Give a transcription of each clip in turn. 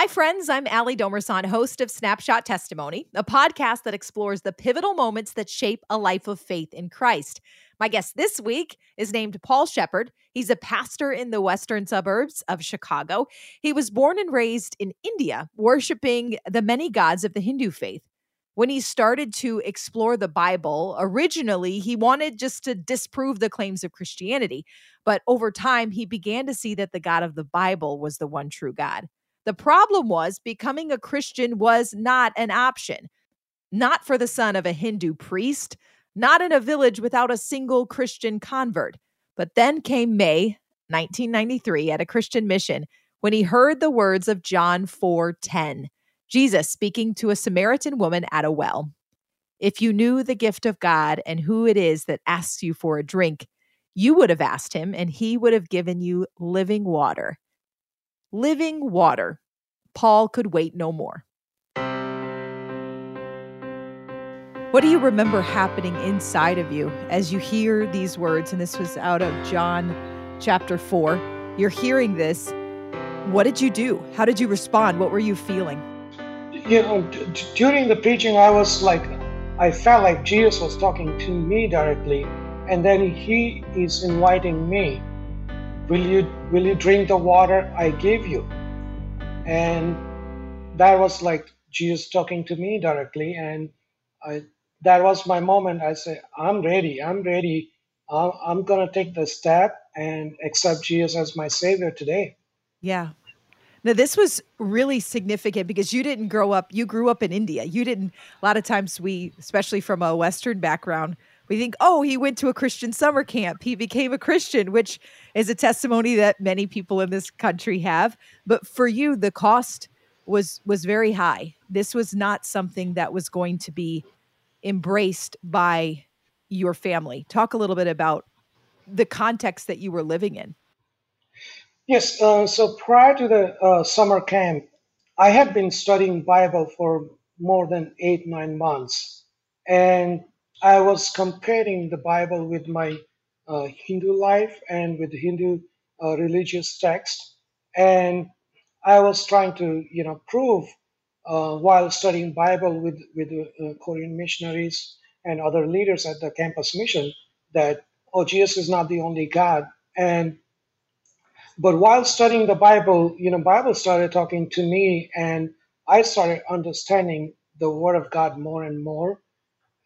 Hi, friends. I'm Ali Domerson, host of Snapshot Testimony, a podcast that explores the pivotal moments that shape a life of faith in Christ. My guest this week is named Paul Shepherd. He's a pastor in the western suburbs of Chicago. He was born and raised in India, worshiping the many gods of the Hindu faith. When he started to explore the Bible, originally he wanted just to disprove the claims of Christianity. But over time, he began to see that the God of the Bible was the one true God. The problem was becoming a Christian was not an option, not for the son of a Hindu priest, not in a village without a single Christian convert. But then came May 1993 at a Christian mission when he heard the words of John 4:10. Jesus speaking to a Samaritan woman at a well. If you knew the gift of God and who it is that asks you for a drink, you would have asked him and he would have given you living water living water. Paul could wait no more. What do you remember happening inside of you as you hear these words? And this was out of John chapter 4. You're hearing this. What did you do? How did you respond? What were you feeling? You know, d- during the preaching, I was like, I felt like Jesus was talking to me directly, and then he is inviting me will you will you drink the water i gave you? And that was like jesus talking to me directly. And I, that was my moment. I said i'm ready i'm ready. I'm, I'm going to take the step and accept jesus as my savior today. Yeah. Now this was really significant because you didn't grow up you grew up in india. You didn't a lot of times we especially from a western background we think, oh, he went to a Christian summer camp. He became a Christian, which is a testimony that many people in this country have. But for you, the cost was was very high. This was not something that was going to be embraced by your family. Talk a little bit about the context that you were living in. Yes. Uh, so prior to the uh, summer camp, I had been studying Bible for more than eight nine months, and I was comparing the Bible with my uh, Hindu life and with Hindu uh, religious text, and I was trying to, you know, prove uh, while studying Bible with with uh, Korean missionaries and other leaders at the campus mission that oh, Jesus is not the only God, and but while studying the Bible, you know, Bible started talking to me, and I started understanding the Word of God more and more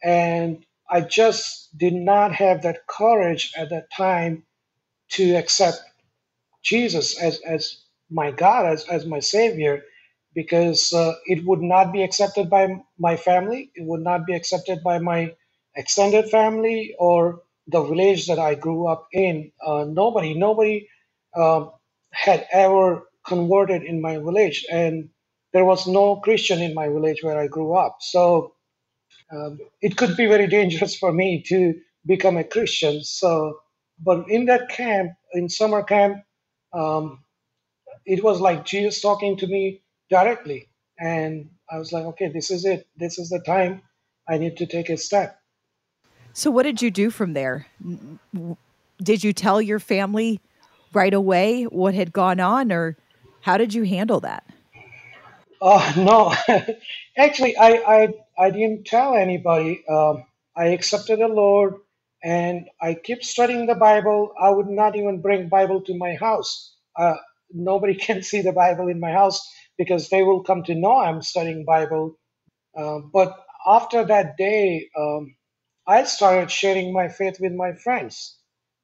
and I just did not have that courage at that time to accept Jesus as, as my God, as, as my Savior, because uh, it would not be accepted by my family. It would not be accepted by my extended family or the village that I grew up in. Uh, nobody, nobody uh, had ever converted in my village, and there was no Christian in my village where I grew up. So um, it could be very dangerous for me to become a Christian. So, but in that camp, in summer camp, um, it was like Jesus talking to me directly. And I was like, okay, this is it. This is the time I need to take a step. So, what did you do from there? Did you tell your family right away what had gone on, or how did you handle that? Uh, no, actually, I, I I didn't tell anybody. Um, I accepted the Lord, and I keep studying the Bible. I would not even bring Bible to my house. Uh, nobody can see the Bible in my house because they will come to know I'm studying Bible. Uh, but after that day, um, I started sharing my faith with my friends,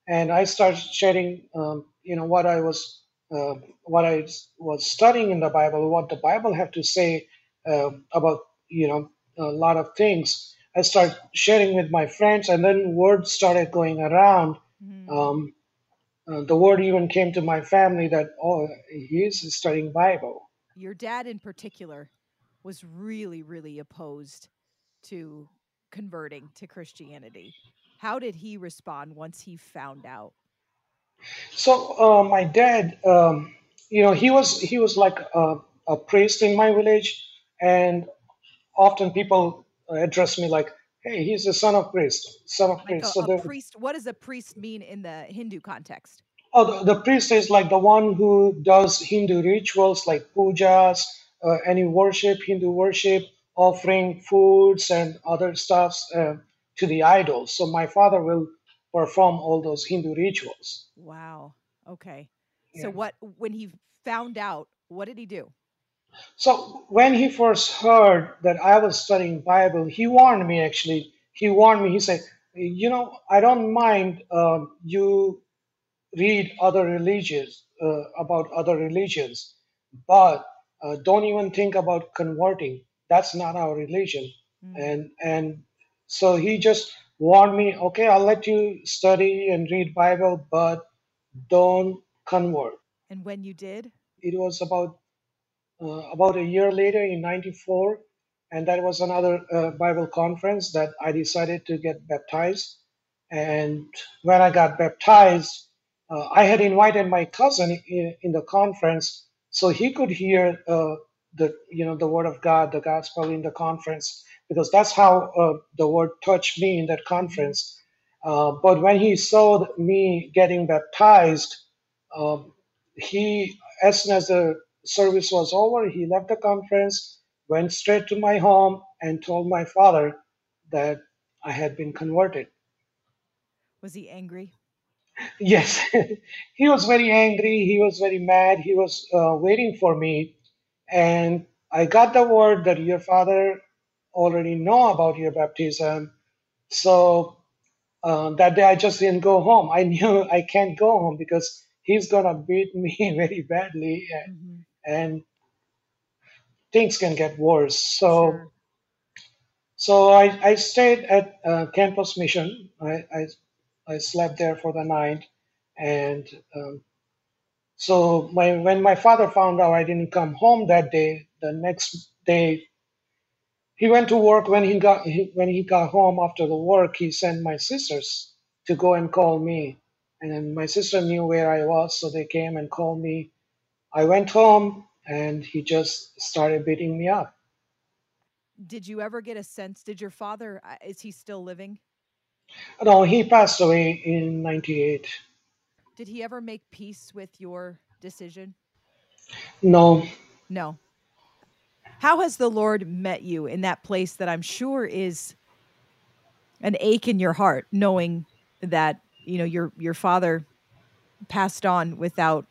and I started sharing, um, you know, what I was uh, what I was studying in the Bible, what the Bible have to say uh, about you know a lot of things. I started sharing with my friends, and then word started going around. Mm-hmm. Um, uh, the word even came to my family that oh, he's studying Bible. Your dad, in particular, was really, really opposed to converting to Christianity. How did he respond once he found out? So uh, my dad, um, you know, he was he was like a, a priest in my village, and often people address me like, "Hey, he's the son of priest, son of Like priest." a, So a the priest. What does a priest mean in the Hindu context? Oh, the, the priest is like the one who does Hindu rituals like pujas, uh, any worship, Hindu worship, offering foods and other stuffs uh, to the idols. So my father will perform all those Hindu rituals. Wow. Okay. So what when he found out, what did he do? So when he first heard that I was studying Bible, he warned me actually. He warned me. He said, "You know, I don't mind um, you read other religions uh, about other religions but uh, don't even think about converting that's not our religion Mm. and and so he just warned me okay i'll let you study and read bible but don't convert And when you did? it was about uh, about a year later in 94 and that was another uh, bible conference that i decided to get baptized and when i got baptized uh, i had invited my cousin in, in the conference so he could hear uh, the you know the word of god the gospel in the conference because that's how uh, the word touched me in that conference uh, but when he saw me getting baptized um, he, as soon as the service was over, he left the conference, went straight to my home, and told my father that I had been converted. Was he angry? Yes, he was very angry. He was very mad. He was uh, waiting for me, and I got the word that your father already know about your baptism. So uh, that day, I just didn't go home. I knew I can't go home because he's gonna beat me very badly, hmm and things can get worse. So, Sure. so I, I stayed at uh, campus mission. I, I, I slept there for the night, and um, so my when my father found out I didn't come home that day, the next day he went to work. When he got he, when he got home after the work, he sent my sisters to go and call me, and then my sister knew where I was, so they came and called me. I went home, and he just started beating me up Did you ever get a sense? Did your father, uh, is he still living? No, he passed away in 98. Did he ever make peace with your decision? No, No. How has the Lord met you in that place that I'm sure is an ache in your heart, knowing that, you know, your your father passed on without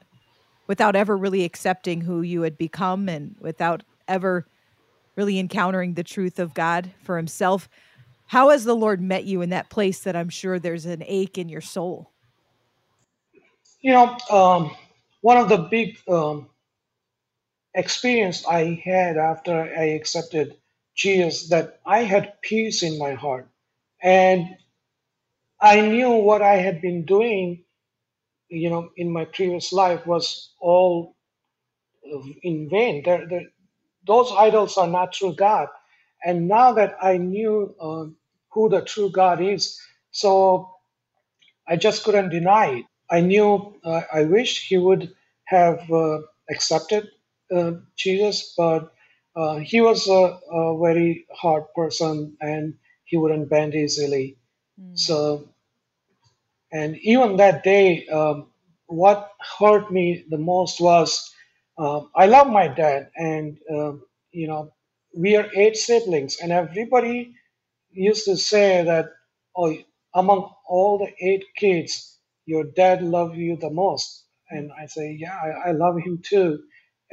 without ever really accepting who you had become and without ever really encountering the truth of God for himself. How has the Lord met you in that place that I'm sure there's an ache in your soul? You know, um, one of the big um, experience I had after I accepted Jesus that I had peace in my heart, and I knew what I had been doing, you know, in my previous life was all in vain. Those idols are not true God, and now that I knew um who the true God is, so I just couldn't deny it. I knew, uh, I wish he would have uh, accepted uh, Jesus, but uh, he was a, a very hard person and he wouldn't bend easily. Mm, So, and even that day, um, what hurt me the most was um I love my dad, and um, you know, we are eight siblings, and everybody used to say that, oh, among all the eight kids, your dad loved you the most. And I say, yeah, I, I love him too.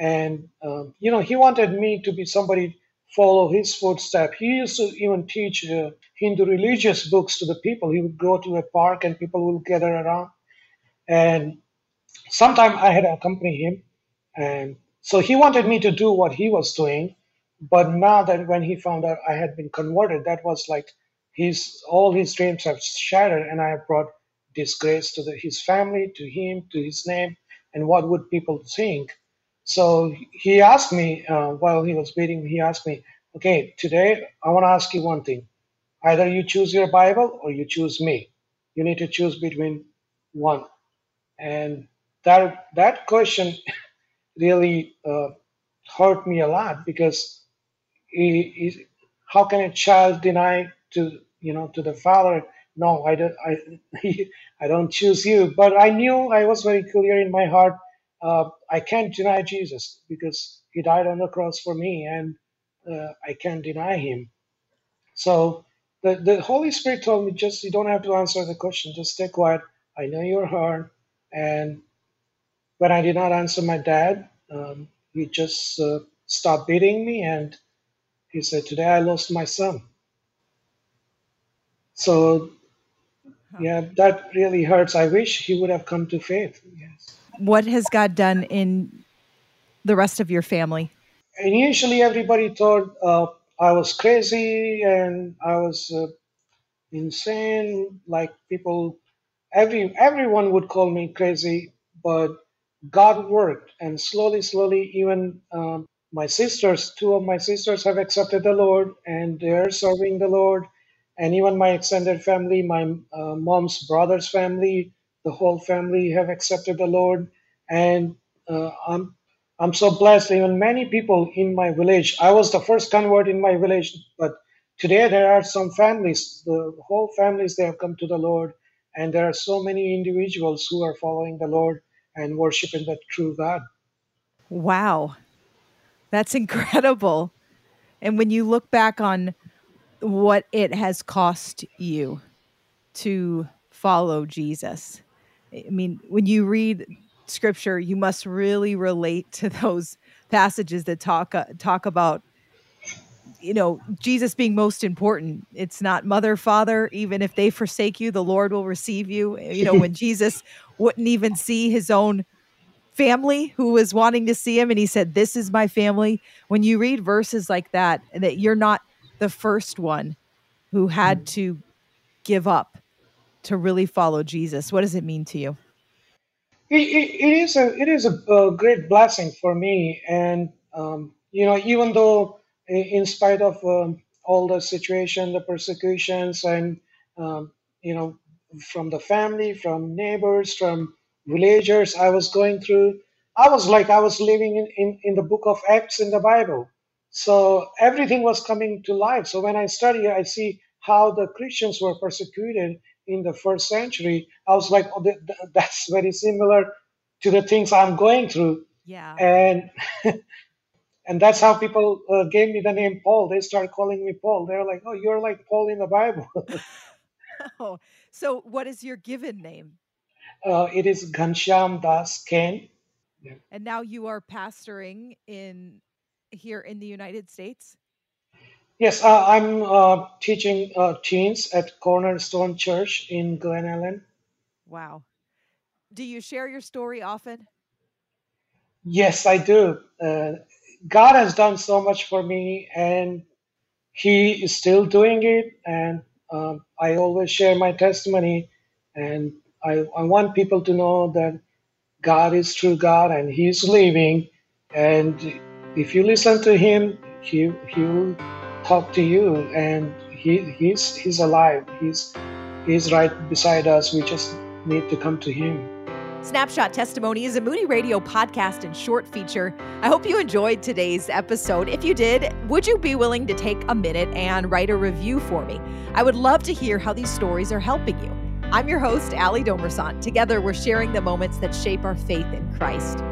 And, um, you know, he wanted me to be somebody follow his footsteps. He used to even teach uh, Hindu religious books to the people. He would go to a park and people would gather around. And Sometime I had to accompany him, and so he wanted me to do what he was doing. But now that when he found out I had been converted, that was like his all his dreams have shattered, and I have brought disgrace to the, his family, to him, to his name, and what would people think? So he asked me uh, while he was waiting. He asked me, "Okay, today I want to ask you one thing. Either you choose your Bible or you choose me. You need to choose between one." And that that question really uh, hurt me a lot because he, he, how can a child deny to you know to the father no, I don't, I, I don't choose you. But I knew I was very clear in my heart. Uh, I can't deny Jesus because he died on the cross for me, and uh, I can't deny him. So the, the Holy Spirit told me just you don't have to answer the question, just stay quiet. I know your heart. And when I did not answer my dad, um, he just uh, stopped beating me and he said, Today I lost my son. So, yeah, that really hurts. I wish he would have come to faith. Yes. What has God done in the rest of your family? Initially, everybody thought uh, I was crazy and I was uh, insane. Like people, every everyone would call me crazy, but God worked, and slowly, slowly, even um, my sisters, two of my sisters have accepted the Lord, and they're serving the Lord. And even my extended family, my uh, mom's brother's family, the whole family have accepted the Lord. And uh, I'm I'm so blessed. Even many people in my village. I was the first convert in my village, but today there are some families. The whole families they have come to the Lord, and there are so many individuals who are following the Lord and worshiping the true God. Wow, that's incredible. And when you look back on what it has cost you to follow Jesus, I mean, when you read scripture, you must really relate to those passages that talk uh, talk about you know Jesus being most important. It's not mother, father. Even if they forsake you, the Lord will receive you. You know when Jesus wouldn't even see his own family who was wanting to see him, and he said, "This is my family." When you read verses like that, that you're not the first one who had mm. to give up to really follow Jesus. What does it mean to you? it, it, it is a it is a, a, great blessing for me, and um, you know, even though in spite of um, all the situation, the persecutions, and um, you know, from the family, from neighbors, from villagers, I was going through. I was like I was living in, in, in the book of Acts in the Bible. So everything was coming to life. So when I study, I see how the Christians were persecuted in the first century, I was like, oh, that's very similar to the things I'm going through. Yeah. And and that's how people uh, gave me the name Paul. They started calling me Paul. They're like, oh, you're like Paul in the Bible. oh, so what is your given name? Uh, it is Ghanshyam Das Ken. Yeah. And now you are pastoring in here in the United States. Yes, uh, I'm uh, teaching uh, teens at Cornerstone Church in Glen Ellyn. Wow. Do you share your story often? Yes, I do. Uh, God has done so much for me, and He is still doing it. And um, I always share my testimony, and I, I want people to know that God is true God, and He's living. And if you listen to Him, He He will talk to you and he, he's he's alive he's he's right beside us we just need to come to him Snapshot Testimony is a Moody Radio podcast and short feature. I hope you enjoyed today's episode. If you did, would you be willing to take a minute and write a review for me? I would love to hear how these stories are helping you. I'm your host, Ali Domersant. Together, we're sharing the moments that shape our faith in Christ.